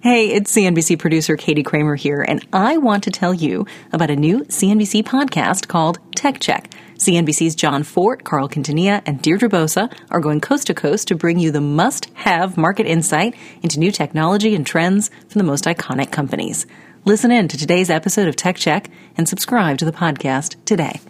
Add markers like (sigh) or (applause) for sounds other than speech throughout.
Hey, it's CNBC producer Katie Kramer here, and I want to tell you about a new CNBC podcast called Tech Check. CNBC's John Fortt, Carl Quintanilla, and Deirdre Bosa are going coast to coast to bring you the must have market insight into new technology and trends from the most iconic companies. Listen in to today's episode of Tech Check and subscribe to the podcast today.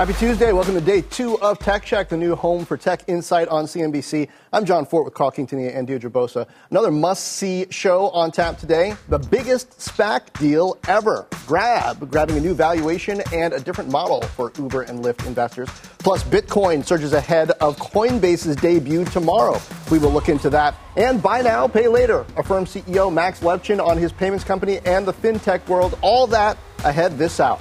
Happy Tuesday. Welcome to day two of Tech Check, the new home for tech insight on CNBC. I'm John Fortt with Carl Quintanilla and Deirdre Bosa. Another must-see show on tap today. The biggest SPAC deal ever. Grab, grabbing a new valuation and a different model for Uber and Lyft investors. Plus, Bitcoin surges ahead of Coinbase's debut tomorrow. We will look into that. And buy now, pay later. Affirm CEO Max Levchin on his payments company and the fintech world. All that ahead this hour.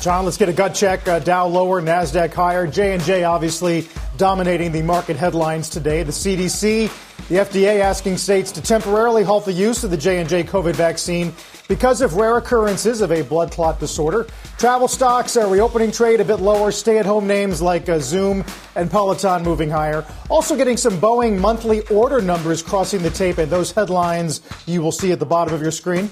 John, let's get a gut check. Uh, Dow lower, Nasdaq higher. J and J obviously dominating the market headlines today. The CDC, the FDA asking states to temporarily halt the use of the J and J COVID vaccine because of rare occurrences of a blood clot disorder. Travel stocks are reopening trade a bit lower. Stay-at-home names like uh, Zoom and Peloton moving higher. Also getting some Boeing monthly order numbers crossing the tape, and those headlines you will see at the bottom of your screen.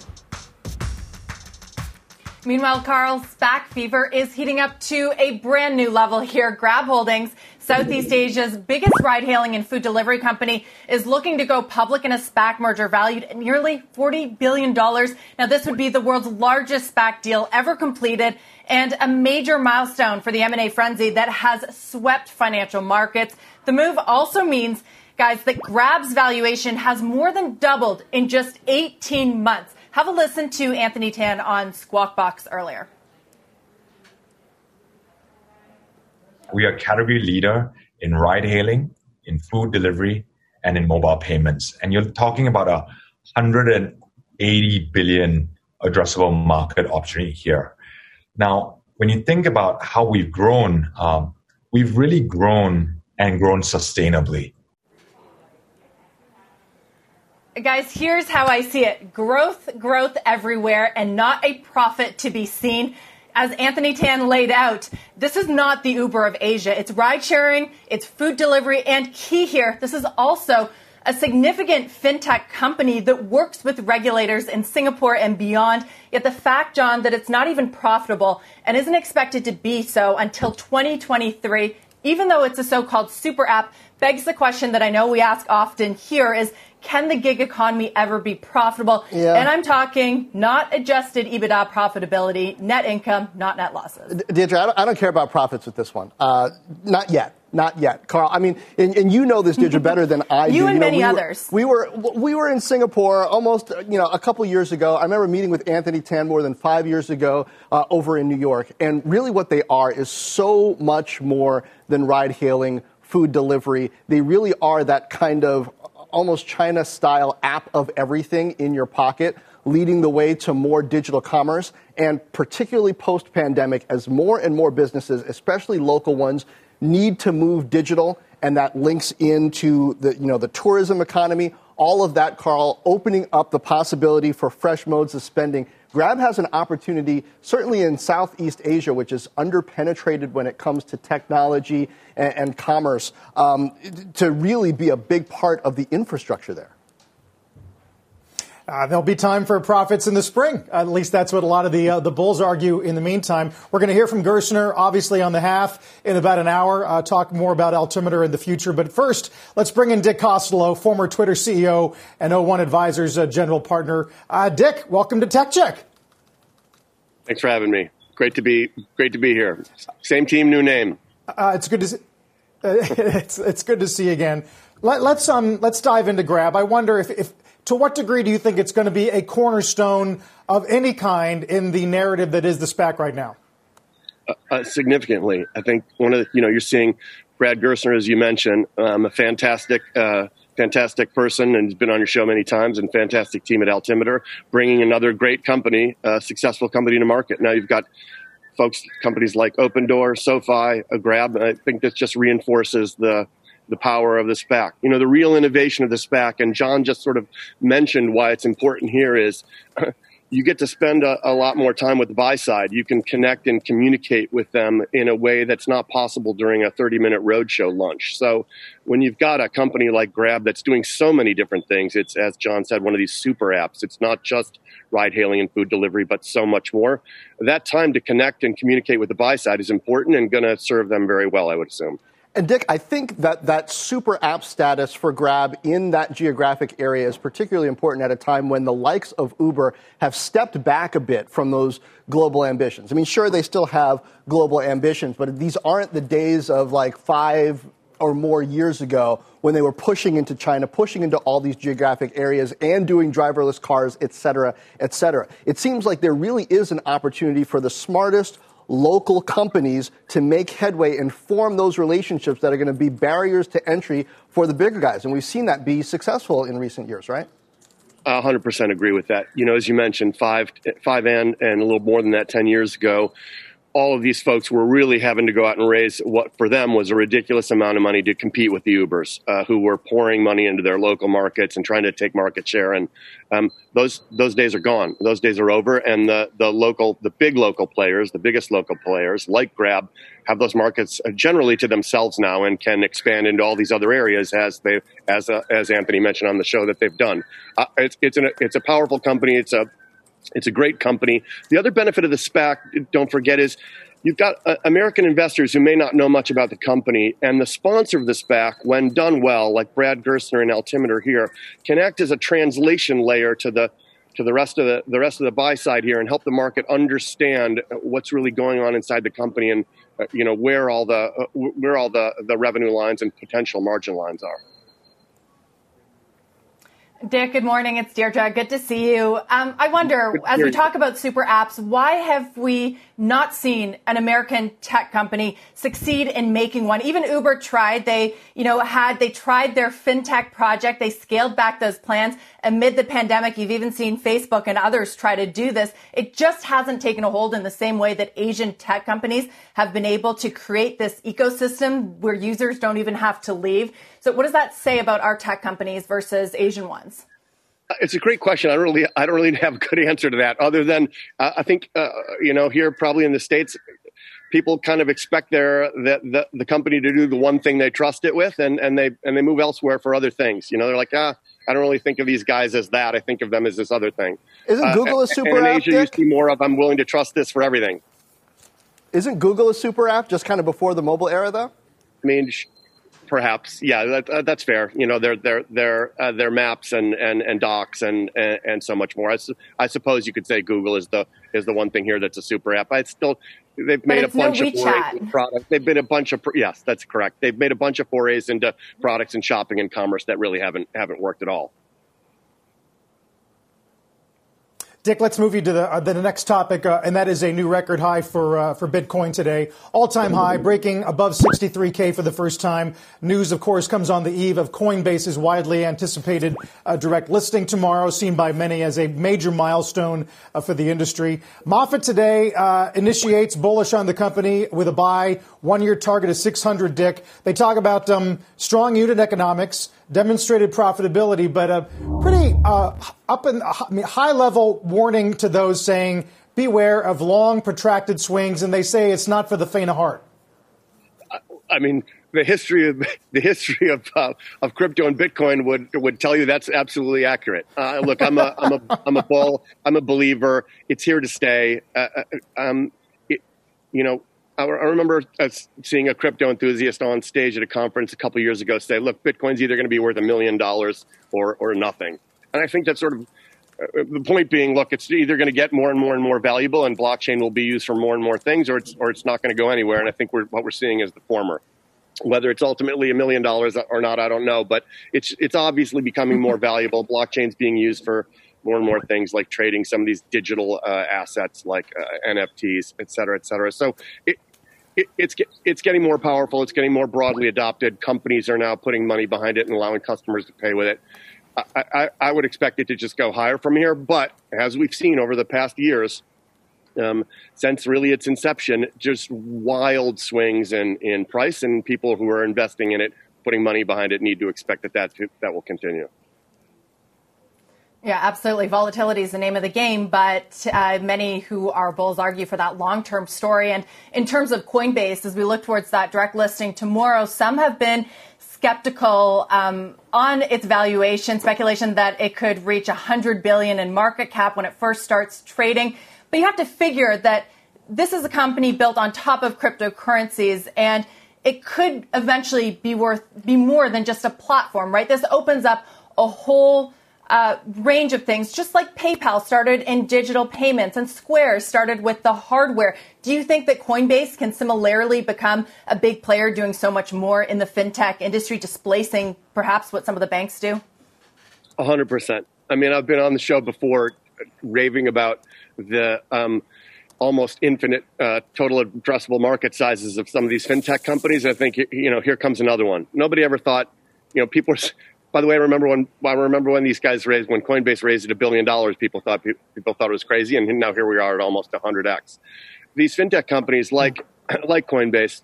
Meanwhile, Carl, SPAC fever is heating up to a brand new level here. Grab Holdings, Southeast Asia's biggest ride hailing and food delivery company, is looking to go public in a SPAC merger valued at nearly $40 billion. Now, this would be the world's largest SPAC deal ever completed and a major milestone for the M&A frenzy that has swept financial markets. The move also means, guys, that Grab's valuation has more than doubled in just 18 months. Have a listen to Anthony Tan on Squawk Box earlier. We are category leader in ride hailing, in food delivery, and in mobile payments. And you're talking about a 180 billion addressable market opportunity here. Now, when you think about how we've grown, um, we've really grown and grown sustainably. Guys, here's how I see it growth, growth everywhere, and not a profit to be seen. As Anthony Tan laid out, this is not the Uber of Asia. It's ride sharing, it's food delivery, and key here, this is also a significant fintech company that works with regulators in Singapore and beyond. Yet the fact, John, that it's not even profitable and isn't expected to be so until 2023, even though it's a so called super app, begs the question that I know we ask often here is can the gig economy ever be profitable? Yeah. And I'm talking not adjusted EBITDA profitability, net income, not net losses. Deirdre, I don't, I don't care about profits with this one. Uh, not yet. Not yet, Carl. I mean, and, and you know this, Deirdre, better than I you (laughs) do. You and many we others. Were, we were we were in Singapore almost you know a couple years ago. I remember meeting with Anthony Tan more than five years ago uh, over in New York, and really what they are is so much more than ride hailing, food delivery. They really are that kind of almost China style app of everything in your pocket, leading the way to more digital commerce. And particularly post pandemic, as more and more businesses, especially local ones, need to move digital, and that links into the, you know, the tourism economy, all of that, Carl, opening up the possibility for fresh modes of spending Grab has an opportunity, certainly in Southeast Asia, which is underpenetrated when it comes to technology and, and commerce, um, to really be a big part of the infrastructure there. Uh, there'll be time for profits in the spring. At least that's what a lot of the uh, the bulls argue. In the meantime, we're going to hear from Gerstner, obviously on the half in about an hour. Uh, talk more about Altimeter in the future. But first, let's bring in Dick Costolo, former Twitter CEO and O1 Advisors uh, general partner. Uh, Dick, welcome to Tech Check. Thanks for having me. Great to be great to be here. Same team, new name. Uh, it's good to. See, (laughs) it's, it's good to see you again. Let, us um, let's dive into Grab. I wonder if, if to what degree do you think it's going to be a cornerstone of any kind in the narrative that is the SPAC right now? Uh, uh, significantly, I think one of the, you know you're seeing Brad Gerstner, as you mentioned, um, a fantastic. Uh, fantastic person and he's been on your show many times and fantastic team at Altimeter, bringing another great company, a successful company to market. Now you've got folks, companies like Opendoor, SoFi, a Grab. I think this just reinforces the the power of the SPAC. You know, the real innovation of the SPAC, and John just sort of mentioned why it's important here is (laughs) you get to spend a, a, lot more time with the buy side. You can connect and communicate with them in a way that's not possible during a 30 minute roadshow lunch. So when you've got a company like Grab that's doing so many different things, it's, as John said, one of these super apps. It's not just ride hailing and food delivery, but so much more. That time to connect and communicate with the buy side is important and going to serve them very well, I would assume. And Dick, I think that that super app status for Grab in that geographic area is particularly important at a time when the likes of Uber have stepped back a bit from those global ambitions. I mean, sure, they still have global ambitions, but these aren't the days of like five or more years ago when they were pushing into China, pushing into all these geographic areas and doing driverless cars, et cetera, et cetera. It seems like there really is an opportunity for the smartest, local companies to make headway and form those relationships that are going to be barriers to entry for the bigger guys. And we've seen that be successful in recent years, right? I 100% agree with that. You know, as you mentioned, five, five and, and a little more than that 10 years ago, all of these folks were really having to go out and raise what for them was a ridiculous amount of money to compete with the Ubers, uh, who were pouring money into their local markets and trying to take market share. And um, those those days are gone. Those days are over. And the the local, the big local players, the biggest local players like Grab, have those markets uh, generally to themselves now and can expand into all these other areas as they as uh, as Anthony mentioned on the show that they've done. Uh, it's it's an, it's a powerful company. It's a it's a great company. The other benefit of the SPAC, don't forget, is you've got uh, American investors who may not know much about the company, and the sponsor of the SPAC, when done well, like Brad Gerstner and Altimeter here, can act as a translation layer to the to the rest of the, the rest of the buy side here and help the market understand what's really going on inside the company and uh, you know where all the uh, where all the, the revenue lines and potential margin lines are. Dick, good morning. It's Deirdre. Good to see you. Um, I wonder, as we talk about super apps, why have we not seen an American tech company succeed in making one? Even Uber tried. They, you know, had they tried their fintech project. They scaled back those plans amid the pandemic. You've even seen Facebook and others try to do this. It just hasn't taken a hold in the same way that Asian tech companies have been able to create this ecosystem where users don't even have to leave. So, what does that say about our tech companies versus Asian ones? It's a great question. I don't really, I don't really have a good answer to that. Other than, uh, I think, uh, you know, here probably in the states, people kind of expect their the, the, the company to do the one thing they trust it with, and and they and they move elsewhere for other things. You know, they're like, ah, I don't really think of these guys as that. I think of them as this other thing. Isn't Google uh, a super and in app? Asia, Dick? you see more of I'm willing to trust this for everything. Isn't Google a super app just kind of before the mobile era, though? I mean, perhaps. Yeah that, uh, that's fair. You know their their their uh, their maps and, and and docs and, and, and so much more. I, su- I suppose you could say google is the is the one thing here that's a super app. I still they've made a bunch no of products they've made a bunch of yes that's correct. They've made a bunch of forays into products and shopping and commerce that really haven't haven't worked at all Dick, let's move you to the, uh, the next topic, uh, and that is a new record high for uh, for Bitcoin today, all time high, breaking above 63k for the first time. News, of course, comes on the eve of Coinbase's widely anticipated uh, direct listing tomorrow, seen by many as a major milestone uh, for the industry. Moffett today uh, initiates bullish on the company with a buy, one year target of 600. Dick, they talk about um, strong unit economics demonstrated profitability, but a pretty uh, up in I mean, high level warning to those saying beware of long protracted swings, and they say it's not for the faint of heart. I mean, the history of (laughs) the history of uh, of crypto and Bitcoin would would tell you that's absolutely accurate. Uh, look, I'm a I'm a I'm a bull. I'm a believer. It's here to stay. Uh, uh um, it, you know, I, remember seeing a crypto enthusiast on stage at a conference a couple years ago say, "Look, Bitcoin's either going to be worth a million dollars or or nothing." And I think that's sort of uh, the point being, look, it's either going to get more and more and more valuable, and blockchain will be used for more and more things, or it's or it's not going to go anywhere. And I think we're, what we're seeing is the former. Whether it's ultimately a million dollars or not, I don't know, but it's it's obviously becoming more valuable. Blockchain's being used for more and more things like trading some of these digital uh, assets like uh, NFTs, et cetera, et cetera. So it, it, it's it's getting more powerful. It's getting more broadly adopted. Companies are now putting money behind it and allowing customers to pay with it. I, I, I would expect it to just go higher from here, but as we've seen over the past years, um, since really its inception, just wild swings in, in price, and people who are investing in it, putting money behind it, need to expect that that, that will continue. Yeah, absolutely. Volatility is the name of the game, but uh, many who are bulls argue for that long term story. And in terms of Coinbase, as we look towards that direct listing tomorrow, some have been skeptical um, on its valuation, speculation that it could reach 100 billion in market cap when it first starts trading. But you have to figure that this is a company built on top of cryptocurrencies and it could eventually be worth be more than just a platform, right? This opens up a whole uh, range of things, just like PayPal started in digital payments and Square started with the hardware. Do you think that Coinbase can similarly become a big player doing so much more in the fintech industry, displacing perhaps what some of the banks do? 100%. I mean, I've been on the show before raving about the um, almost infinite uh, total addressable market sizes of some of these fintech companies. I think, you know, here comes another one. Nobody ever thought, you know, people by the way, I remember when I remember when these guys raised when Coinbase raised it a billion dollars. People thought people thought it was crazy, and now here we are at almost 100x. These fintech companies like (clears throat) like Coinbase,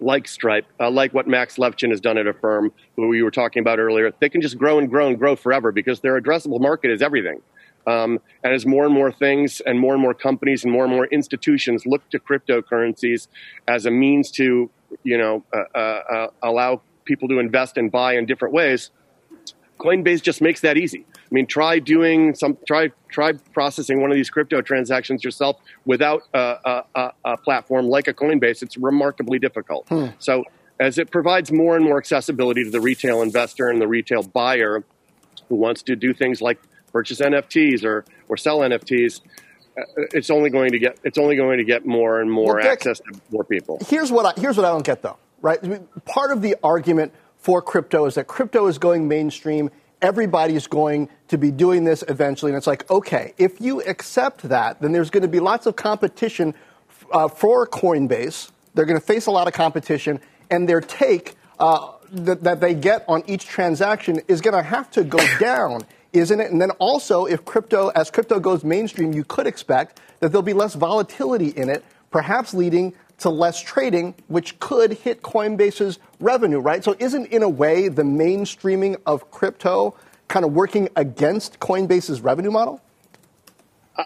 like Stripe, uh, like what Max Levchin has done at Affirm, who we were talking about earlier, they can just grow and grow and grow forever because their addressable market is everything. Um, and as more and more things and more and more companies and more and more institutions look to cryptocurrencies as a means to, you know, uh, uh, uh allow people to invest and buy in different ways, Coinbase just makes that easy. I mean, try doing some, try try processing one of these crypto transactions yourself without a, a, a platform like a Coinbase. It's remarkably difficult. Hmm. So, as it provides more and more accessibility to the retail investor and the retail buyer who wants to do things like purchase NFTs or or sell NFTs, uh, it's only going to get it's only going to get more and more well, Dick, access to more people. Here's what I, here's what I don't get though. Right, part of the argument for crypto is that crypto is going mainstream. Everybody's going to be doing this eventually. And it's like, okay, if you accept that, then there's going to be lots of competition uh, for Coinbase. They're going to face a lot of competition, and their take uh, that, that they get on each transaction is going to have to go (coughs) down, isn't it? And then also, if crypto, as crypto goes mainstream, you could expect that there'll be less volatility in it, perhaps leading to less trading, which could hit Coinbase's revenue, right? So isn't in a way the mainstreaming of crypto kind of working against Coinbase's revenue model?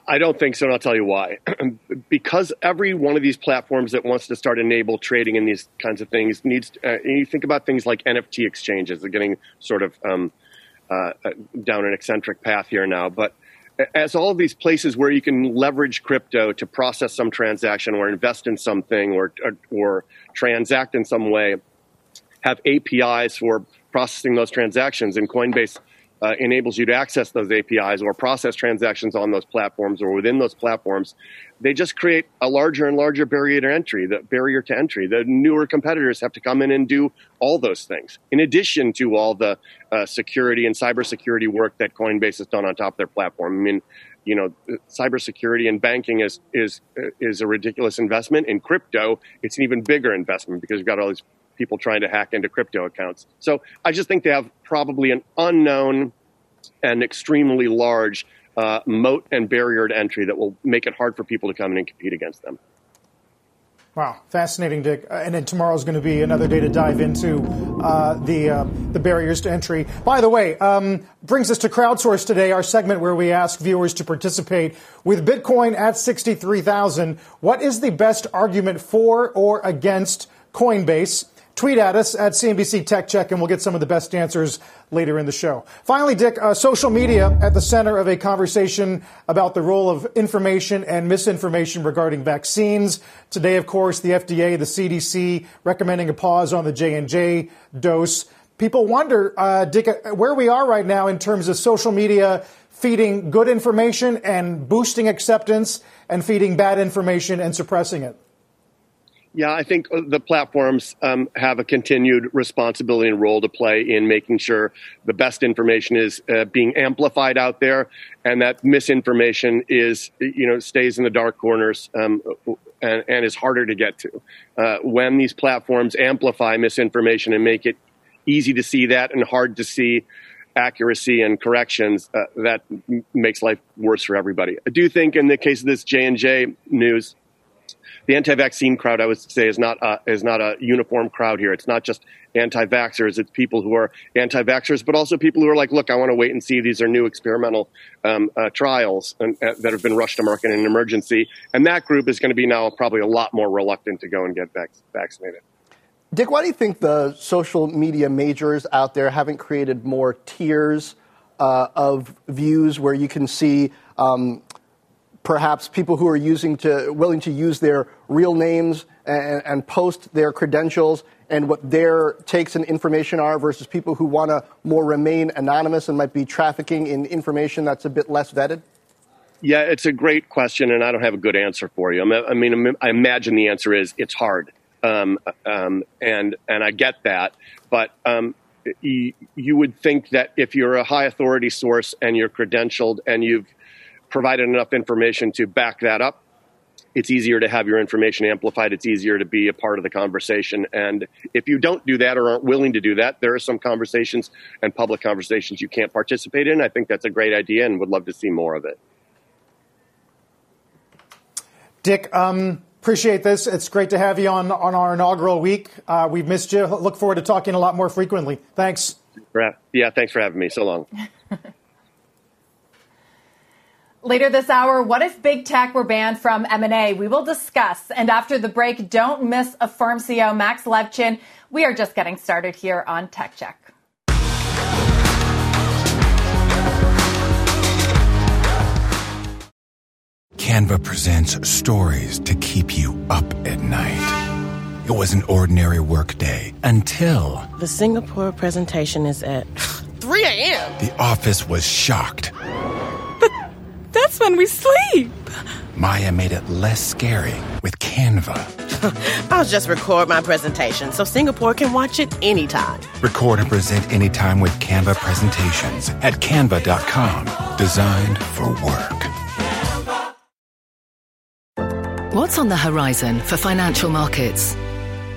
I don't think so, and I'll tell you why. (clears throat) because every one of these platforms that wants to start enable trading in these kinds of things needs. To, uh, you think about things like NFT exchanges; they're getting sort of um, uh, uh down an eccentric path here now. But as all of these places where you can leverage crypto to process some transaction or invest in something or, or, or transact in some way have APIs for processing those transactions, and Coinbase uh, enables you to access those APIs or process transactions on those platforms or within those platforms, they just create a larger and larger barrier to entry. The barrier to entry. The newer competitors have to come in and do all those things, in addition to all the uh, security and cybersecurity work that Coinbase has done on top of their platform. I mean, you know, cybersecurity and banking is is is a ridiculous investment. In crypto, it's an even bigger investment because you've got all these people trying to hack into crypto accounts. So I just think they have probably an unknown and extremely large uh, moat and barrier to entry that will make it hard for people to come in and compete against them. Wow, fascinating, Dick. Uh, and then tomorrow is going to be another day to dive into uh, the uh, the barriers to entry. By the way, um, brings us to crowdsource today, our segment where we ask viewers to participate with Bitcoin at sixty three thousand. What is the best argument for or against Coinbase? Tweet at us at CNBC Tech Check, and we'll get some of the best answers later in the show. Finally, Dick, uh, social media at the center of a conversation about the role of information and misinformation regarding vaccines. Today, of course, the FDA, the CDC recommending a pause on the J and J dose. People wonder, uh, Dick, uh, where we are right now in terms of social media feeding good information and boosting acceptance, and feeding bad information and suppressing it. Yeah, I think uh, the platforms um, have a continued responsibility and role to play in making sure the best information is uh, being amplified out there, and that misinformation is, you know, stays in the dark corners um, and, and, is harder to get to. Uh, when these platforms amplify misinformation and make it easy to see that and hard to see accuracy and corrections, uh, that m- makes life worse for everybody. I do think, in the case of this J and J news the anti-vaccine crowd, I would say, is not a, is not a uniform crowd here. It's not just anti-vaxxers; it's people who are anti-vaxxers, but also people who are like, "Look, I want to wait and see. These are new experimental um, uh, trials and, uh, that have been rushed to market in an emergency." And that group is going to be now probably a lot more reluctant to go and get vac- vaccinated. Dick, why do you think the social media majors out there haven't created more tiers uh, of views where you can see um, perhaps people who are using to willing to use their real names and, and, post their credentials and what their takes and information are versus people who want to more remain anonymous and might be trafficking in information that's a bit less vetted? Yeah, it's a great question, and I don't have a good answer for you. I mean, I imagine the answer is it's hard, um, um, and and I get that, but um, you, you would think that if you're a high authority source and you're credentialed and you've provided enough information to back that up, it's easier to have your information amplified. It's easier to be a part of the conversation. And if you don't do that or aren't willing to do that, there are some conversations and public conversations you can't participate in. I think that's a great idea and would love to see more of it. Dick, um, appreciate this. It's great to have you on, on our inaugural week. Uh, we've missed you. Look forward to talking a lot more frequently. Thanks. Yeah, thanks for having me. So long. (laughs) Later this hour, what if big tech were banned from M&A? We will discuss. And after the break, don't miss Affirm CEO Max Levchin. We are just getting started here on Tech Check. Canva presents stories to keep you up at night. It was an ordinary workday until the Singapore presentation is at (laughs) 3 a.m. The office was shocked that's when we sleep. Maya made it less scary with Canva. (laughs) I'll just record my presentation so Singapore can watch it anytime. Record and present anytime with Canva presentations at canva.com. Designed for work. What's on the horizon for financial markets?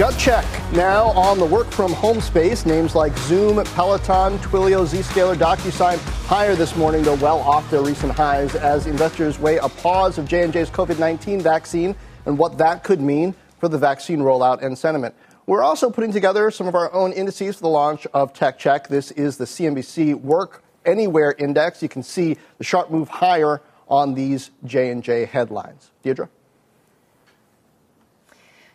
Gut check now on the work from home space. Names like Zoom, Peloton, Twilio, Zscaler, DocuSign higher this morning, though well off their recent highs as investors weigh a pause of J&J's COVID-19 vaccine and what that could mean for the vaccine rollout and sentiment. We're also putting together some of our own indices for the launch of Tech Check. This is the CNBC Work Anywhere Index. You can see the sharp move higher on these J&J headlines. Deirdre?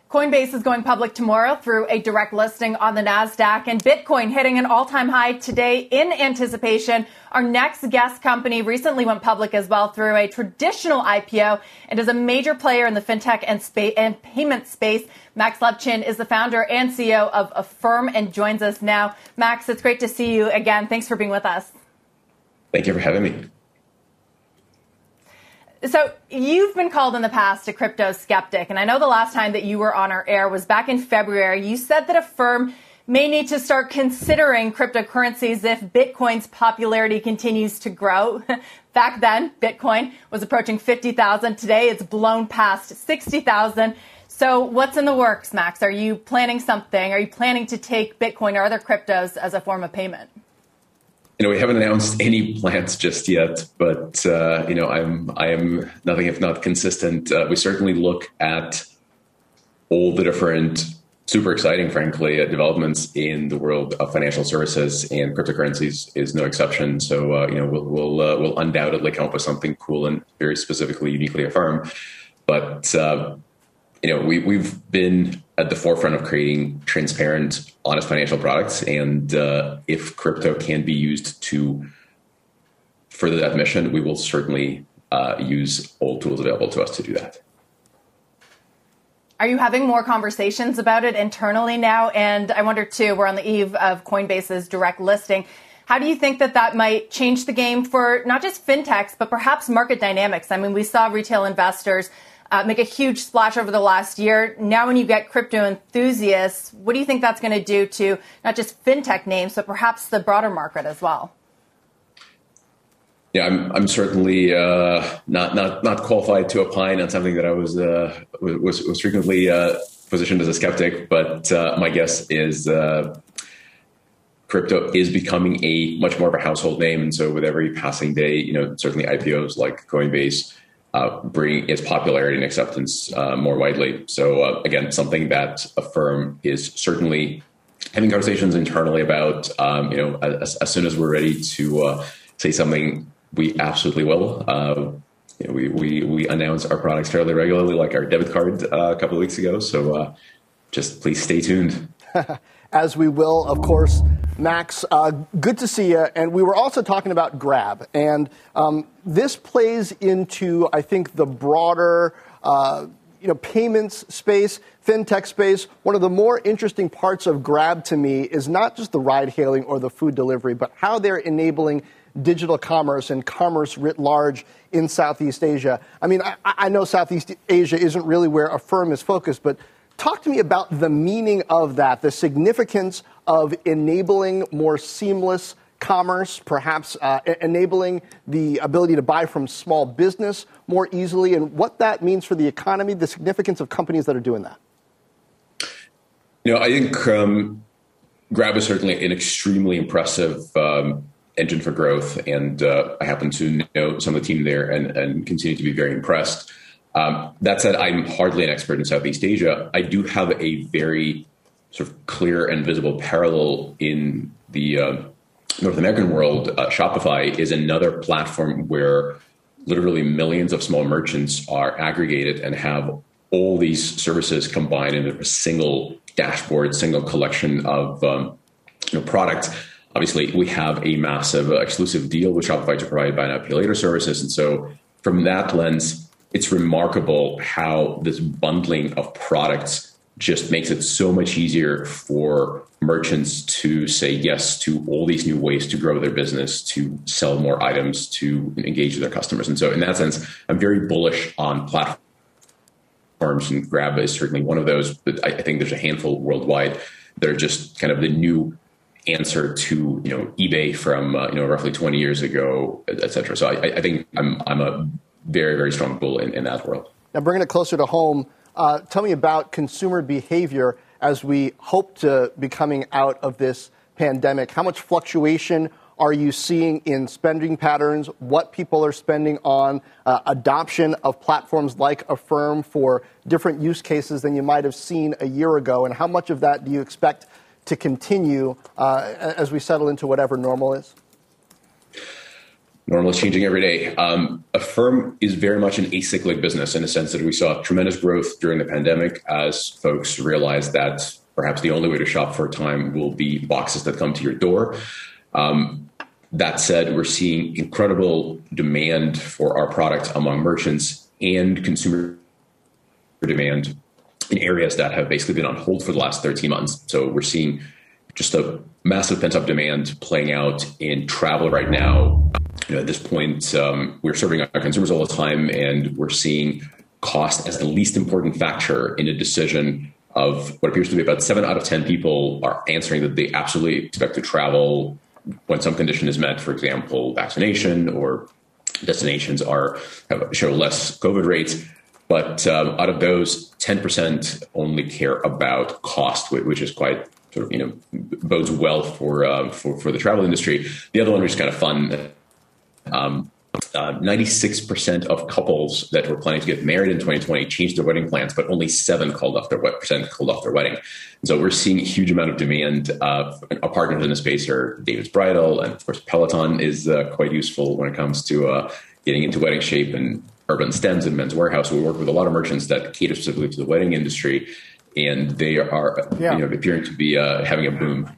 Coinbase is going public tomorrow through a direct listing on the NASDAQ and Bitcoin hitting an all time high today in anticipation. Our next guest company recently went public as well through a traditional IPO and is a major player in the fintech and, spa- and payment space. Max Levchin is the founder and CEO of Affirm and joins us now. Max, it's great to see you again. Thanks for being with us. Thank you for having me. So you've been called in the past a crypto skeptic, and I know the last time that you were on our air was back in February. You said that Affirm may need to start considering cryptocurrencies if Bitcoin's popularity continues to grow. (laughs) back then, Bitcoin was approaching 50,000. Today, it's blown past 60,000. So what's in the works, Max? Are you planning something? Are you planning to take Bitcoin or other cryptos as a form of payment? You know, we haven't announced (laughs) any plans just yet, but uh, you know, I'm I am nothing if not consistent. Uh, we certainly look at all the different, super exciting, frankly, uh, developments in the world of financial services, and cryptocurrencies is no exception. So, uh, you know, we'll we'll uh, we'll undoubtedly come up with something cool and very specifically, uniquely Affirm. But uh, you know, we, we've been at the forefront of creating transparent, honest financial products. And uh, if crypto can be used to further that mission, we will certainly uh, use all tools available to us to do that. Are you having more conversations about it internally now? And I wonder too, we're on the eve of Coinbase's direct listing. How do you think that that might change the game for not just fintechs, but perhaps market dynamics? I mean, we saw retail investors uh, make a huge splash over the last year. Now, when you get crypto enthusiasts, what do you think that's going to do to not just fintech names, but perhaps the broader market as well? Yeah, I'm, I'm certainly uh, not, not, not qualified to opine on something that I was, uh, was, was frequently uh, positioned as a skeptic, but uh, my guess is uh, crypto is becoming a much more of a household name. And so with every passing day, you know, certainly IPOs like Coinbase uh, bring its popularity and acceptance uh, more widely. So uh, again, something that Affirm is certainly having conversations internally about. Um, you know, as, as, soon as we're ready to uh, say something, we absolutely will. Uh, you know, we, we we announce our products fairly regularly, like our debit card a couple of weeks ago. So just please stay tuned. (laughs) as we will, of course. Max, uh, good to see you. And we were also talking about Grab. And um, this plays into, I think, the broader. Uh, you know, payments space, fintech space. One of the more interesting parts of Grab to me is not just the ride hailing or the food delivery, but how they're enabling digital commerce and commerce writ large in Southeast Asia. I mean, I, I know Southeast Asia isn't really where Affirm is focused, but Talk to me about the meaning of that, the significance of enabling more seamless commerce, perhaps uh, enabling the ability to buy from small business more easily, and what that means for the economy, the significance of companies that are doing that. You know, I think um, Grab is certainly an extremely impressive um, engine for growth, and uh, I happen to know some of the team there and, and continue to be very impressed. Um, that said, I'm hardly an expert in Southeast Asia. I do have a very sort of clear and visible parallel in the uh, North American world. Uh, Shopify is another platform where literally millions of small merchants are aggregated and have all these services combined in a single dashboard, single collection of um, you know, products. Obviously, we have a massive uh, exclusive deal with Shopify to provide buy now pay later services, and so from that lens, it's remarkable how this bundling of products just makes it so much easier for merchants to say yes to all these new ways to grow their business, to sell more items, to engage their customers. And so, in that sense, I'm very bullish on platforms, and Grab is certainly one of those. But I, think there's a handful worldwide that are just kind of the new answer to you know eBay from uh, you know roughly 20 years ago, et cetera. So I, I think I'm I'm a very, very strong bull in, in that world. Now, bringing it closer to home, uh, tell me about consumer behavior as we hope to be coming out of this pandemic. How much fluctuation are you seeing in spending patterns, what people are spending on, uh, adoption of platforms like Affirm for different use cases than you might have seen a year ago, and how much of that do you expect to continue uh, as we settle into whatever normal is? Normal is changing every day. Um, Affirm is very much an acyclic business in the sense that we saw tremendous growth during the pandemic as folks realized that perhaps the only way to shop for a time will be boxes that come to your door. Um, that said, we're seeing incredible demand for our product among merchants and consumer demand in areas that have basically been on hold for the last 13 months. So we're seeing just a massive pent up demand playing out in travel right now you know, at this point, um, we're serving our consumers all the time, and we're seeing cost as the least important factor in a decision of what appears to be about seven out of 10 people are answering that they absolutely expect to travel when some condition is met, for example, vaccination or destinations are show less COVID rates. But um, out of those, 10% only care about cost, which is quite sort of, you know, bodes well for, uh, for, for the travel industry. The other one, which is kind of fun, um, uh, 96% of couples that were planning to get married in 2020 changed their wedding plans, but only seven called off their percent called off their wedding. And so we're seeing a huge amount of demand. Uh, our partners in the space are David's Bridal, and of course Peloton is uh, quite useful when it comes to uh, getting into wedding shape. And Urban Stems and Men's Wearhouse. We work with a lot of merchants that cater specifically to the wedding industry, and they are yeah. you know, appearing to be uh, having a boom.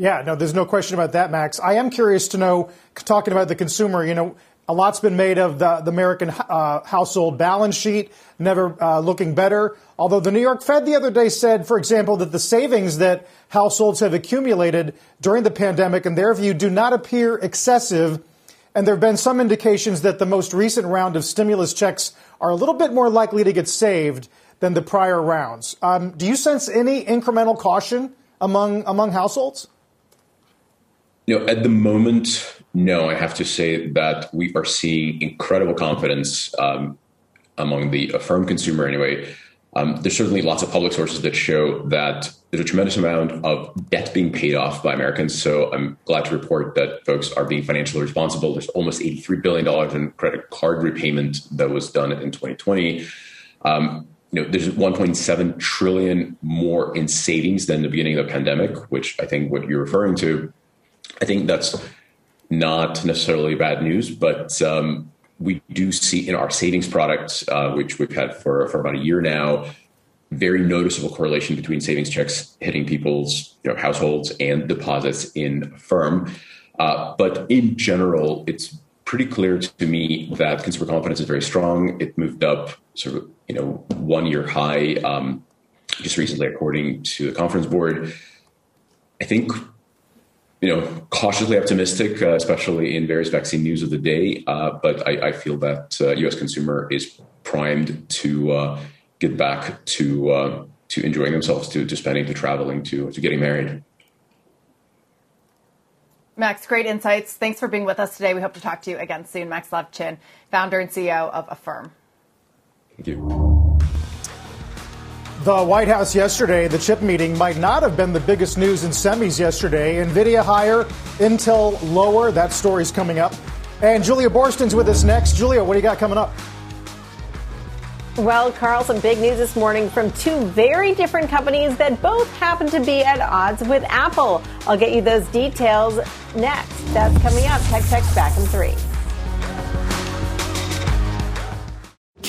Yeah, no, there's no question about that, Max. I am curious to know, talking about the consumer, you know, a lot's been made of the, the American uh, household balance sheet, never uh, looking better. Although the New York Fed the other day said, for example, that the savings that households have accumulated during the pandemic, in their view, do not appear excessive. And there have been some indications that the most recent round of stimulus checks are a little bit more likely to get saved than the prior rounds. Um, do you sense any incremental caution among among households? Know, at the moment, no. I have to say that we are seeing incredible confidence um, among the Affirm consumer, anyway. Um, there's certainly lots of public sources that show that there's a tremendous amount of debt being paid off by Americans. So I'm glad to report that folks are being financially responsible. There's almost $83 billion in credit card repayment that was done in 2020. Um, you know, there's 1.7 trillion more in savings than the beginning of the pandemic, which I think what you're referring to. I think that's not necessarily bad news, but um, we do see in our savings products, uh, which we've had for, for about a year now, very noticeable correlation between savings checks hitting people's you know, households and deposits in Affirm. Uh, but in general, it's pretty clear to me that consumer confidence is very strong. It moved up sort of you know one year high um, just recently, according to the conference board. I think you know, cautiously optimistic, uh, especially in various vaccine news of the day. Uh, but I, I, feel that uh, U.S. consumer is primed to uh, get back to uh, to enjoying themselves, to, to spending, to traveling, to to getting married. Max, great insights. Thanks for being with us today. We hope to talk to you again soon. Max Levchin, founder and CEO of Affirm. Thank you. The White House yesterday, the chip meeting might not have been the biggest news in semis yesterday. Nvidia higher, Intel lower. That story's coming up. And Julia Boorstin's with us next. Julia, what do you got coming up? Well, Carl, some big news this morning from two very different companies that both happen to be at odds with Apple. I'll get you those details next. That's coming up. Tech Check's back in three.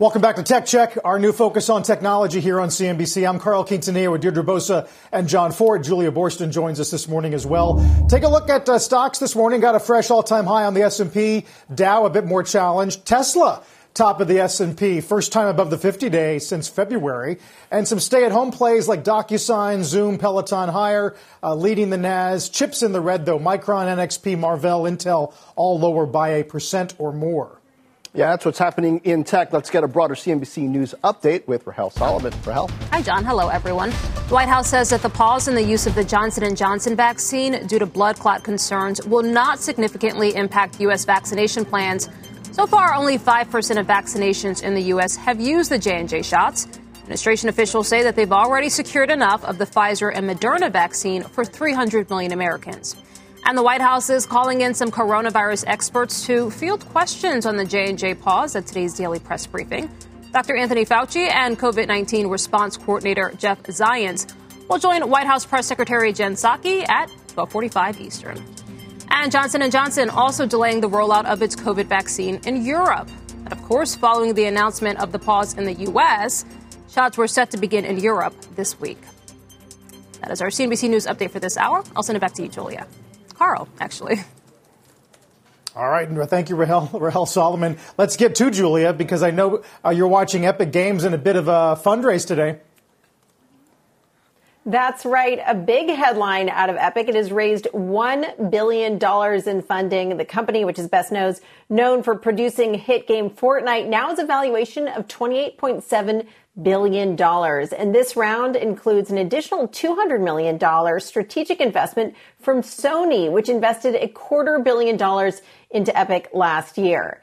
Welcome back to Tech Check, our new focus on technology here on CNBC. I'm Carl Quintanilla with Deirdre Bosa and John Fortt. Julia Boorstin joins us this morning as well. Take a look at uh, stocks this morning. Got a fresh all-time high on the S&P. Dow a bit more challenged. Tesla top of the S&P, first time above the 50-day since February, and some stay-at-home plays like DocuSign, Zoom, Peloton higher, uh, leading the Nas. Chips in the red though. Micron, NXP, Marvell, Intel, all lower by a percent or more. Yeah, that's what's happening in tech. Let's get a broader CNBC News update with Rahel Solomon. Rahel. Hi, John. Hello, everyone. The White House says that the pause in the use of the Johnson & Johnson vaccine due to blood clot concerns will not significantly impact U.S. vaccination plans. So far, only 5% of vaccinations in the U.S. have used the J&J shots. Administration officials say that they've already secured enough of the Pfizer and Moderna vaccine for 300 million Americans. And the White House is calling in some coronavirus experts to field questions on the J&J pause at today's daily press briefing. Dr. Anthony Fauci and COVID-19 response coordinator Jeff Zients will join White House Press Secretary Jen Psaki at 12:45 Eastern. And Johnson & Johnson also delaying the rollout of its COVID vaccine in Europe. And of course, following the announcement of the pause in the US, shots were set to begin in Europe this week. That is our CNBC News update for this hour. I'll send it back to you, Julia. Carl, actually. All right. Thank you, Rahel, (laughs) Rahel Solomon. Let's get to Julia because I know uh, you're watching Epic Games in a bit of a fundraise today. That's right. A big headline out of Epic. It has raised $1 billion in funding. The company, which is best knows, known for producing hit game Fortnite, now has a valuation of $28.7 billion. dollars, And this round includes an additional $200 million strategic investment from Sony, which invested a quarter billion dollars into Epic last year.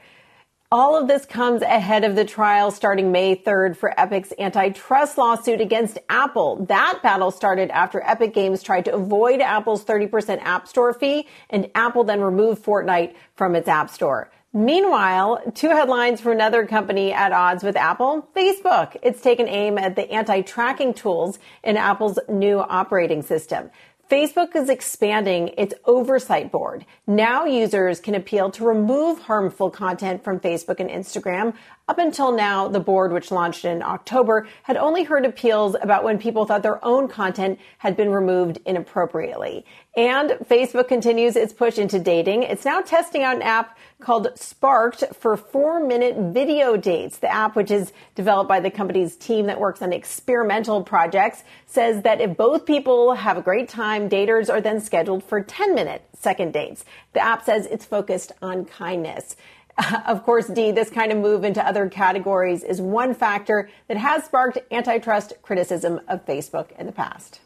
All of this comes ahead of the trial starting May 3rd for Epic's antitrust lawsuit against Apple. That battle started after Epic Games tried to avoid Apple's 30% App Store fee, and Apple then removed Fortnite from its App Store. Meanwhile, two headlines from another company at odds with Apple Facebook. It's taken aim at the anti tracking tools in Apple's new operating system. Facebook is expanding its oversight board. Now users can appeal to remove harmful content from Facebook and Instagram. Up until now, the board, which launched in October, had only heard appeals about when people thought their own content had been removed inappropriately. And Facebook continues its push into dating. It's now testing out an app called Sparked for four minute video dates. The app, which is developed by the company's team that works on experimental projects, says that if both people have a great time, daters are then scheduled for 10 minute second dates. The app says it's focused on kindness. (laughs) Of course, D, this kind of move into other categories is one factor that has sparked antitrust criticism of Facebook in the past.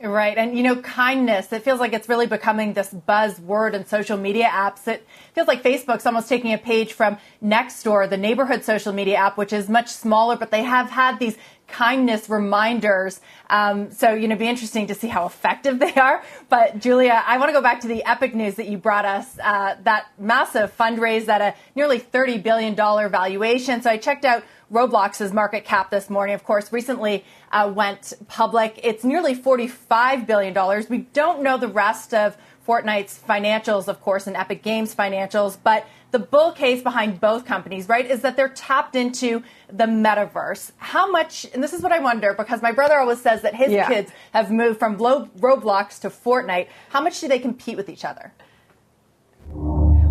Right. And, you know, kindness, it feels like it's really becoming this buzzword in social media apps. It feels like Facebook's almost taking a page from Nextdoor, the neighborhood social media app, which is much smaller, but they have had these kindness reminders. Um, so, you know, be interesting to see how effective (laughs) they are. But, Julia, I want to go back to the epic news that you brought us uh, that massive fundraise at a nearly $30 billion valuation. So I checked out Roblox's market cap this morning, of course, recently uh, went public. It's nearly $45 billion. We don't know the rest of Fortnite's financials, of course, and Epic Games financials, but the bull case behind both companies, right, is that they're tapped into the metaverse. How much, and this is what I wonder, because my brother always says that his yeah. kids have moved from Roblox to Fortnite. How much do they compete with each other?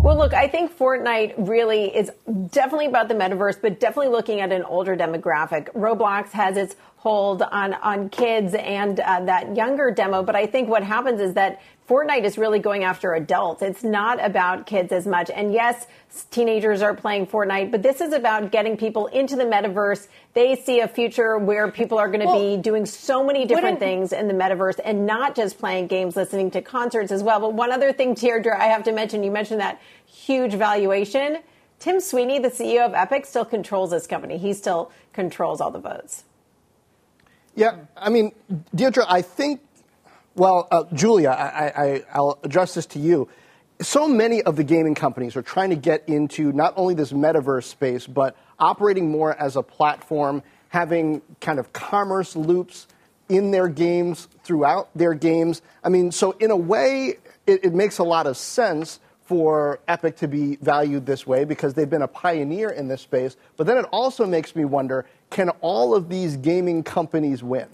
Well, look, I think Fortnite really is definitely about the metaverse, but definitely looking at an older demographic. Roblox has its hold on on kids and uh, that younger demo, but I think what happens is that Fortnite is really going after adults. It's not about kids as much. And yes, teenagers are playing Fortnite, but this is about getting people into the metaverse. They see a future where people are going to well, be doing so many different things in the metaverse and not just playing games, listening to concerts as well. But one other thing, Deirdre, I have to mention, you mentioned that huge valuation. Tim Sweeney, the CEO of Epic, still controls this company. He still controls all the votes. Yeah, I mean, Deirdre, I think well, uh, Julia, I, will address this to you. So many of the gaming companies are trying to get into not only this metaverse space, but operating more as a platform, having kind of commerce loops in their games, throughout their games. I mean, so in a way, it, it makes a lot of sense for Epic to be valued this way because they've been a pioneer in this space. But then it also makes me wonder can all of these gaming companies win?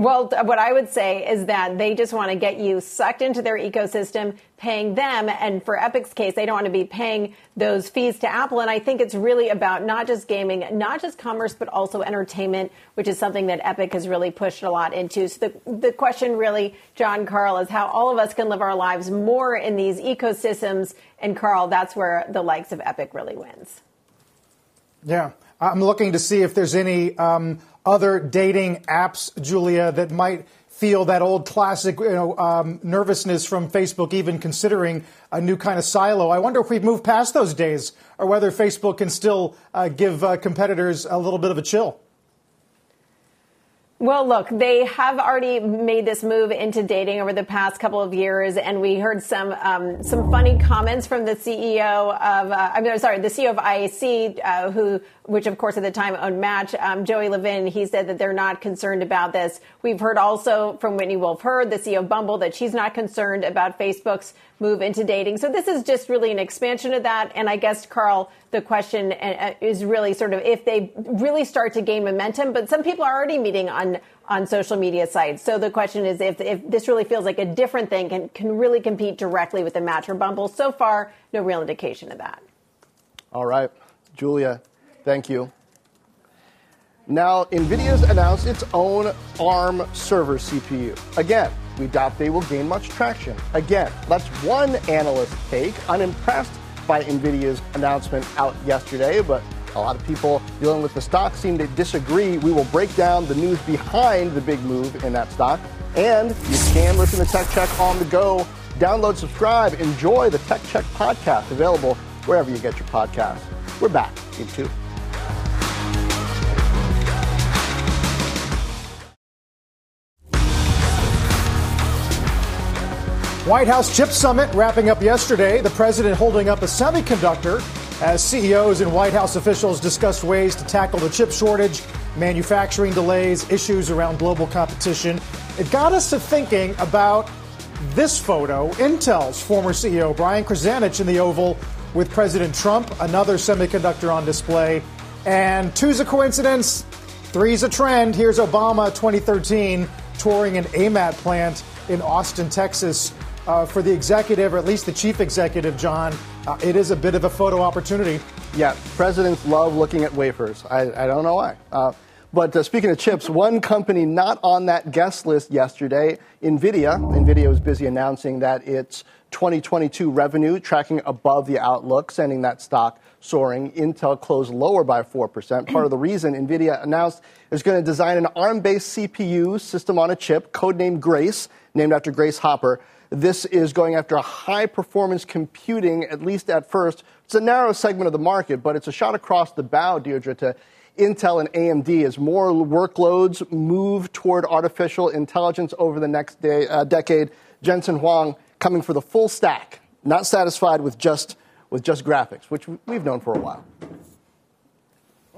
Well, what I would say is that they just want to get you sucked into their ecosystem, paying them. And for Epic's case, they don't want to be paying those fees to Apple. And I think it's really about not just gaming, not just commerce, but also entertainment, which is something that Epic has really pushed a lot into. So the, the question really, John Carl, is how all of us can live our lives more in these ecosystems. And Carl, that's where the likes of Epic really wins. Yeah. I'm looking to see if there's any um, other dating apps, Julia, that might feel that old classic you know, um, nervousness from Facebook, even considering a new kind of silo. I wonder if we've moved past those days or whether Facebook can still uh, give uh, competitors a little bit of a chill. Well, look, they have already made this move into dating over the past couple of years, and we heard some um, some funny comments from the CEO of uh, I'm sorry, the CEO of IAC, uh, who which of course at the time owned Match, um, Joey Levin. He said that they're not concerned about this. We've heard also from Whitney Wolfe Herd, the CEO of Bumble, that she's not concerned about Facebook's move into dating. So this is just really an expansion of that. And I guess, Carl, the question uh, is really sort of if they really start to gain momentum, but some people are already meeting on on social media sites. So the question is if, if this really feels like a different thing can, can really compete directly with the Match or Bumble. So far, no real indication of that. All right. Julia, thank you. Now, NVIDIA's announced its own ARM server CPU. Again, we doubt they will gain much traction. Again, that's one analyst take, unimpressed by NVIDIA's announcement out yesterday, but a lot of people dealing with the stock seem to disagree. We will break down the news behind the big move in that stock. And you can listen to Tech Check on the go. Download, subscribe, enjoy the Tech Check podcast available wherever you get your podcasts. We're back in two. White House Chip Summit wrapping up yesterday. The president holding up a semiconductor as CEOs and White House officials discussed ways to tackle the chip shortage, manufacturing delays, issues around global competition. It got us to thinking about this photo Intel's former CEO, Brian Krzanich, in the Oval with President Trump, another semiconductor on display. And two's a coincidence, three's a trend. Here's Obama 2013 touring an AMAT plant in Austin, Texas. Uh, for the executive, or at least the chief executive, John, uh, it is a bit of a photo opportunity. Yeah, presidents love looking at wafers. I, I don't know why. Uh, but uh, speaking of chips, one company not on that guest list yesterday, NVIDIA. NVIDIA was busy announcing that its 2022 revenue tracking above the outlook, sending that stock soaring. Intel closed lower by 4%. Part of the reason NVIDIA announced it's going to design an ARM based CPU system on a chip, codenamed Grace, named after Grace Hopper. This is going after a high performance computing, at least at first. It's a narrow segment of the market, but it's a shot across the bow, Deirdre, to Intel and AMD as more workloads move toward artificial intelligence over the next day, uh, decade. Jensen Huang coming for the full stack, not satisfied with just, with just graphics, which we've known for a while.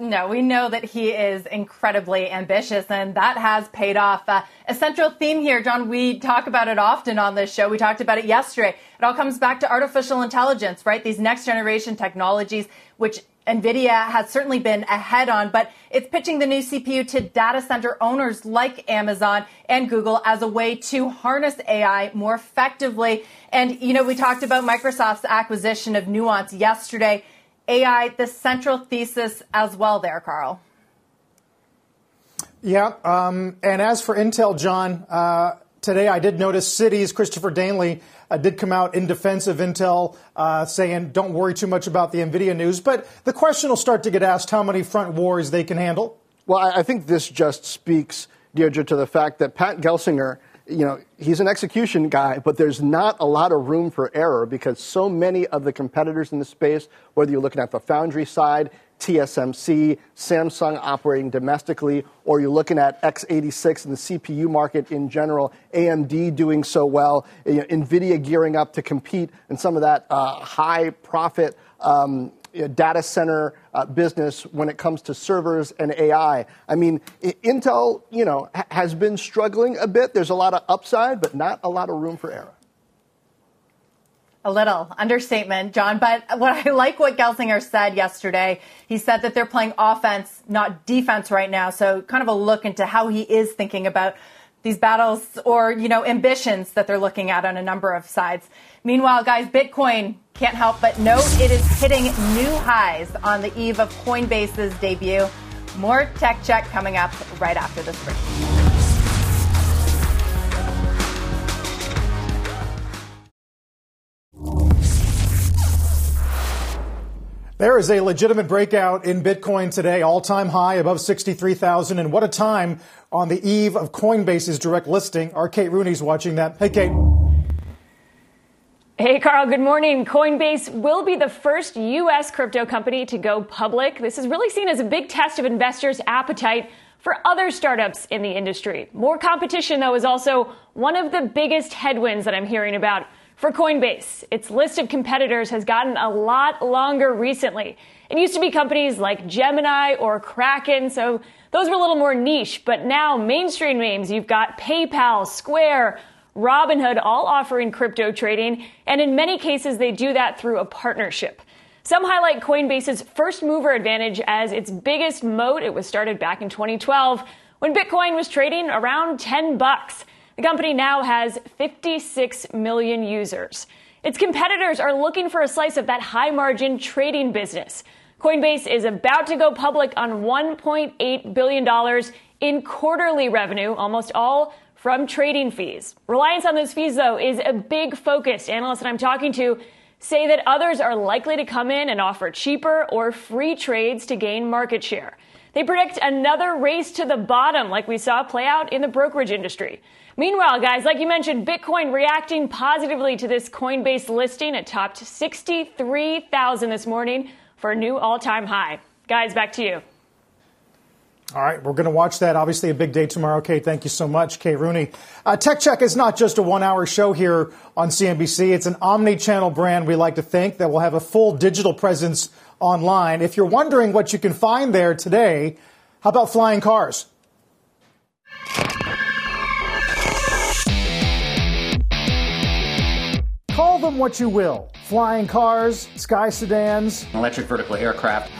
No, we know that he is incredibly ambitious, and that has paid off. Uh, a central theme here, John, we talk about it often on this show. We talked about it yesterday. It all comes back to artificial intelligence, right? These next generation technologies, which NVIDIA has certainly been ahead on, but it's pitching the new CPU to data center owners like Amazon and Google as a way to harness AI more effectively. And, you know, we talked about Microsoft's acquisition of Nuance yesterday. AI, the central thesis as well there, Carl. Yeah. Um, and as for Intel, John, uh, today I did notice Citi's. Christopher Danely uh, did come out in defense of Intel, uh, saying don't worry too much about the NVIDIA news. But the question will start to get asked how many front wars they can handle. Well, I think this just speaks, Deirdre, to the fact that Pat Gelsinger – you know, he's an execution guy, but there's not a lot of room for error because so many of the competitors in the space, whether you're looking at the foundry side, TSMC, Samsung operating domestically, or you're looking at x86 in the CPU market in general, AMD doing so well, you know, NVIDIA gearing up to compete in some of that uh, high profit um, data center uh, business when it comes to servers and AI. I mean, Intel, you know, ha- has been struggling a bit. There's a lot of upside, but not a lot of room for error. A little understatement, John. But what I like what Gelsinger said yesterday, he said that they're playing offense, not defense right now. So kind of a look into how he is thinking about these battles or, you know, ambitions that they're looking at on a number of sides. Meanwhile, guys, Bitcoin can't help but note it is hitting new highs on the eve of Coinbase's debut. More tech check coming up right after this break. There is a legitimate breakout in Bitcoin today, all time high above 63,000. And what a time on the eve of Coinbase's direct listing. Our Kate Rooney's watching that. Hey, Kate. Hey, Carl, good morning. Coinbase will be the first U.S. crypto company to go public. This is really seen as a big test of investors' appetite for other startups in the industry. More competition, though, is also one of the biggest headwinds that I'm hearing about for Coinbase, its list of competitors has gotten a lot longer recently. It used to be companies like Gemini or Kraken, so those were a little more niche, but now mainstream names, you've got PayPal, Square, Robinhood, all offering crypto trading, and in many cases, they do that through a partnership. Some highlight Coinbase's first mover advantage as its biggest moat. It was started back in 2012 when Bitcoin was trading around 10 bucks. The company now has 56 million users. Its competitors are looking for a slice of that high margin trading business. Coinbase is about to go public on $1.8 billion in quarterly revenue, almost all from trading fees. Reliance on those fees, though, is a big focus. Analysts that I'm talking to say that others are likely to come in and offer cheaper or free trades to gain market share. They predict another race to the bottom, like we saw play out in the brokerage industry. Meanwhile, guys, like you mentioned, Bitcoin reacting positively to this Coinbase listing. It topped 63,000 this morning for a new all time high. Guys, back to you. All right, we're going to watch that. Obviously, a big day tomorrow. Kate, thank you so much. Kate Rooney. Uh, Tech Check is not just a one hour show here on CNBC, it's an omni channel brand we like to think that will have a full digital presence online. If you're wondering what you can find there today, how about flying cars? Them what you will flying cars, sky sedans, electric vertical aircraft.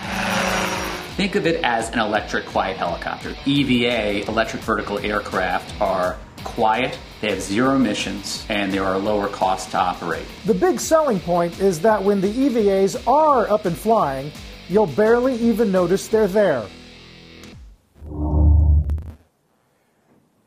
Think of it as an electric quiet helicopter. EVA, electric vertical aircraft, are quiet, they have zero emissions, and they are a lower cost to operate. The big selling point is that when the EVAs are up and flying, you'll barely even notice they're there.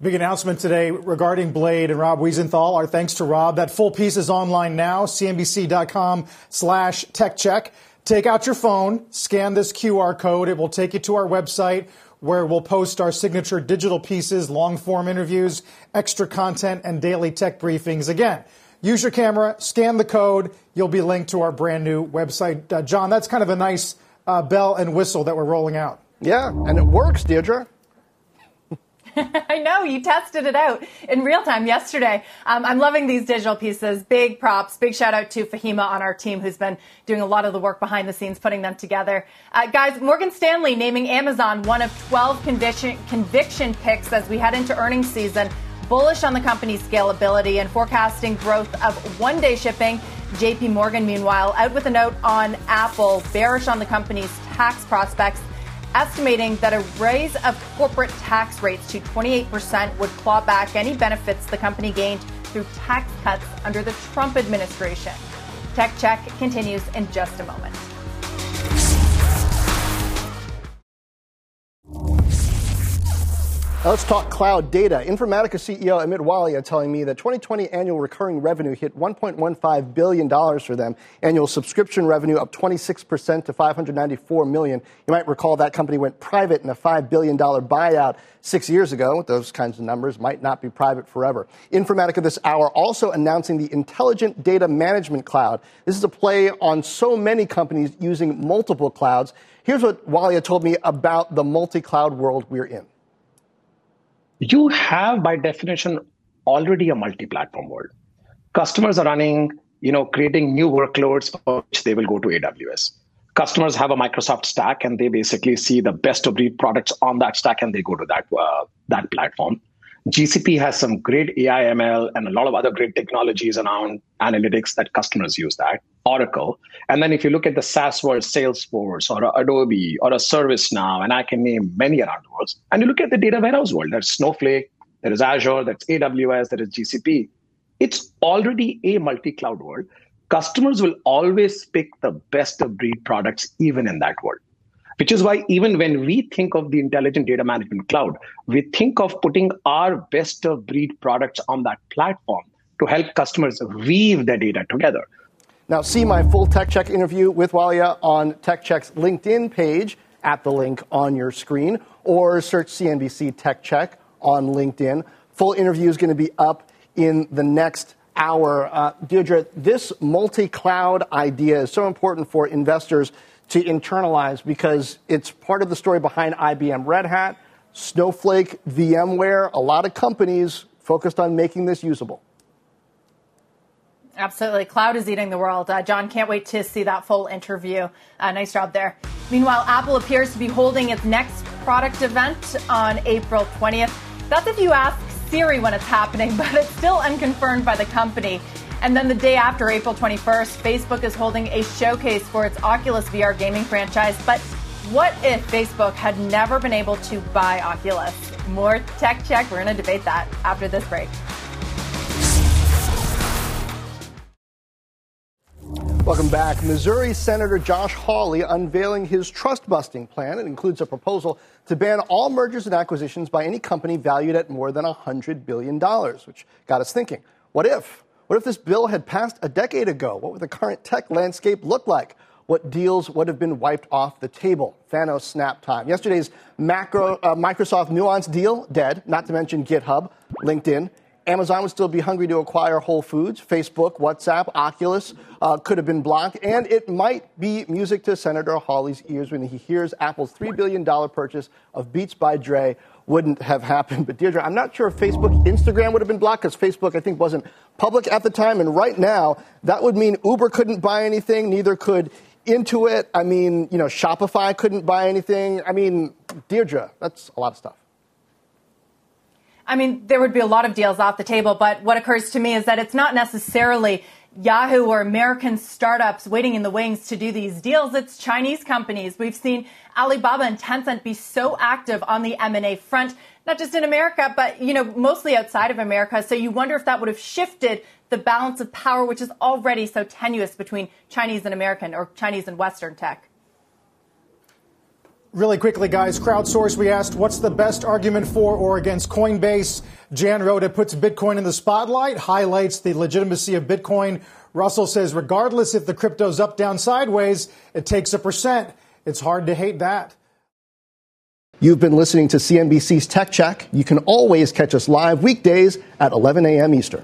Big announcement today regarding Blade and Rob Wiesenthal. Our thanks to Rob. That full piece is online now, cnbc.com slash techcheck. Take out your phone, scan this QR code. It will take you to our website where we'll post our signature digital pieces, long form interviews, extra content, and daily tech briefings. Again, use your camera, scan the code. You'll be linked to our brand new website. Uh, John, that's kind of a nice uh, bell and whistle that we're rolling out. Yeah, and it works, Deirdre. (laughs) I know you tested it out in real time yesterday. Um, I'm loving these digital pieces. Big props. Big shout out to Fahima on our team, who's been doing a lot of the work behind the scenes, putting them together. Uh, guys, Morgan Stanley naming Amazon one of 12 conviction, conviction picks as we head into earnings season. Bullish on the company's scalability and forecasting growth of one day shipping. JP Morgan, meanwhile, out with a note on Apple, bearish on the company's tax prospects estimating that a raise of corporate tax rates to 28% would claw back any benefits the company gained through tax cuts under the Trump administration. Tech Check continues in just a moment. Now let's talk cloud data. Informatica CEO Amit Walia telling me that 2020 annual recurring revenue hit $1.15 billion for them. Annual subscription revenue up 26% to 594 million. You might recall that company went private in a $5 billion buyout six years ago. Those kinds of numbers might not be private forever. Informatica this hour also announcing the Intelligent Data Management Cloud. This is a play on so many companies using multiple clouds. Here's what Walia told me about the multi-cloud world we're in you have by definition already a multi-platform world. Customers are running, you know, creating new workloads for which they will go to AWS. Customers have a Microsoft stack and they basically see the best of breed products on that stack and they go to that uh, that platform. GCP has some great AI ML and a lot of other great technologies around analytics that customers use that. Oracle. And then if you look at the SaaS world, Salesforce or Adobe or a ServiceNow, and I can name many around the world. And you look at the data warehouse world, there's Snowflake, there is Azure, there's AWS, there is GCP. It's already a multi-cloud world. Customers will always pick the best of breed products even in that world. Which is why even when we think of the intelligent data management cloud, we think of putting our best of breed products on that platform to help customers weave their data together. Now, see my full Tech Check interview with Walia on Tech Check's LinkedIn page at the link on your screen, or search CNBC Tech Check on LinkedIn. Full interview is going to be up in the next hour. Uh, Deirdre, this multi cloud idea is so important for investors to internalize because it's part of the story behind IBM Red Hat, Snowflake, VMware, a lot of companies focused on making this usable. Absolutely. Cloud is eating the world. Uh, John, can't wait to see that full interview. Uh, nice job there. Meanwhile, Apple appears to be holding its next product event on April 20th. That's if you ask Siri when it's happening, (laughs) but it's still unconfirmed by the company. And then the day after, April 21st, Facebook is holding a showcase for its Oculus VR gaming franchise. But what if Facebook had never been able to buy Oculus? More tech check. We're going to debate that after this break. Welcome back. Missouri Senator Josh Hawley unveiling his trust busting plan. It includes a proposal to ban all mergers and acquisitions by any company valued at more than $100 billion, which got us thinking what if? What if this bill had passed a decade ago? What would the current tech landscape look like? What deals would have been wiped off the table? Thanos snap time. Yesterday's macro, uh, Microsoft Nuance deal, dead, not to mention GitHub, LinkedIn, Amazon would still be hungry to acquire Whole Foods. Facebook, WhatsApp, Oculus uh, could have been blocked. And it might be music to Senator Hawley's ears when he hears Apple's $3 billion purchase of Beats by Dre wouldn't have (laughs) happened. But Deirdre, I'm not sure if Facebook, Instagram would have been blocked because Facebook, I think, wasn't public at the time. And right now, that would mean Uber couldn't buy anything, neither could Intuit. I mean, you know, Shopify couldn't buy anything. I mean, Deirdre, that's a lot of stuff. I mean, there would be a lot of deals off the table, but what occurs to me is that it's not necessarily Yahoo or American startups waiting in the wings to do these deals. It's Chinese companies. We've seen Alibaba and Tencent be so active on the M&A front, not just in America, but, you know, mostly outside of America. So you wonder if that would have shifted the balance of power, which is already so tenuous between Chinese and American or Chinese and Western tech. Really quickly, guys, crowdsource, we asked what's the best argument for or against Coinbase? Jan wrote it puts Bitcoin in the spotlight, highlights the legitimacy of Bitcoin. Russell says, regardless if the crypto's up, down, sideways, it takes a percent. It's hard to hate that. You've been listening to CNBC's Tech Check. You can always catch us live weekdays at 11 a.m. Eastern.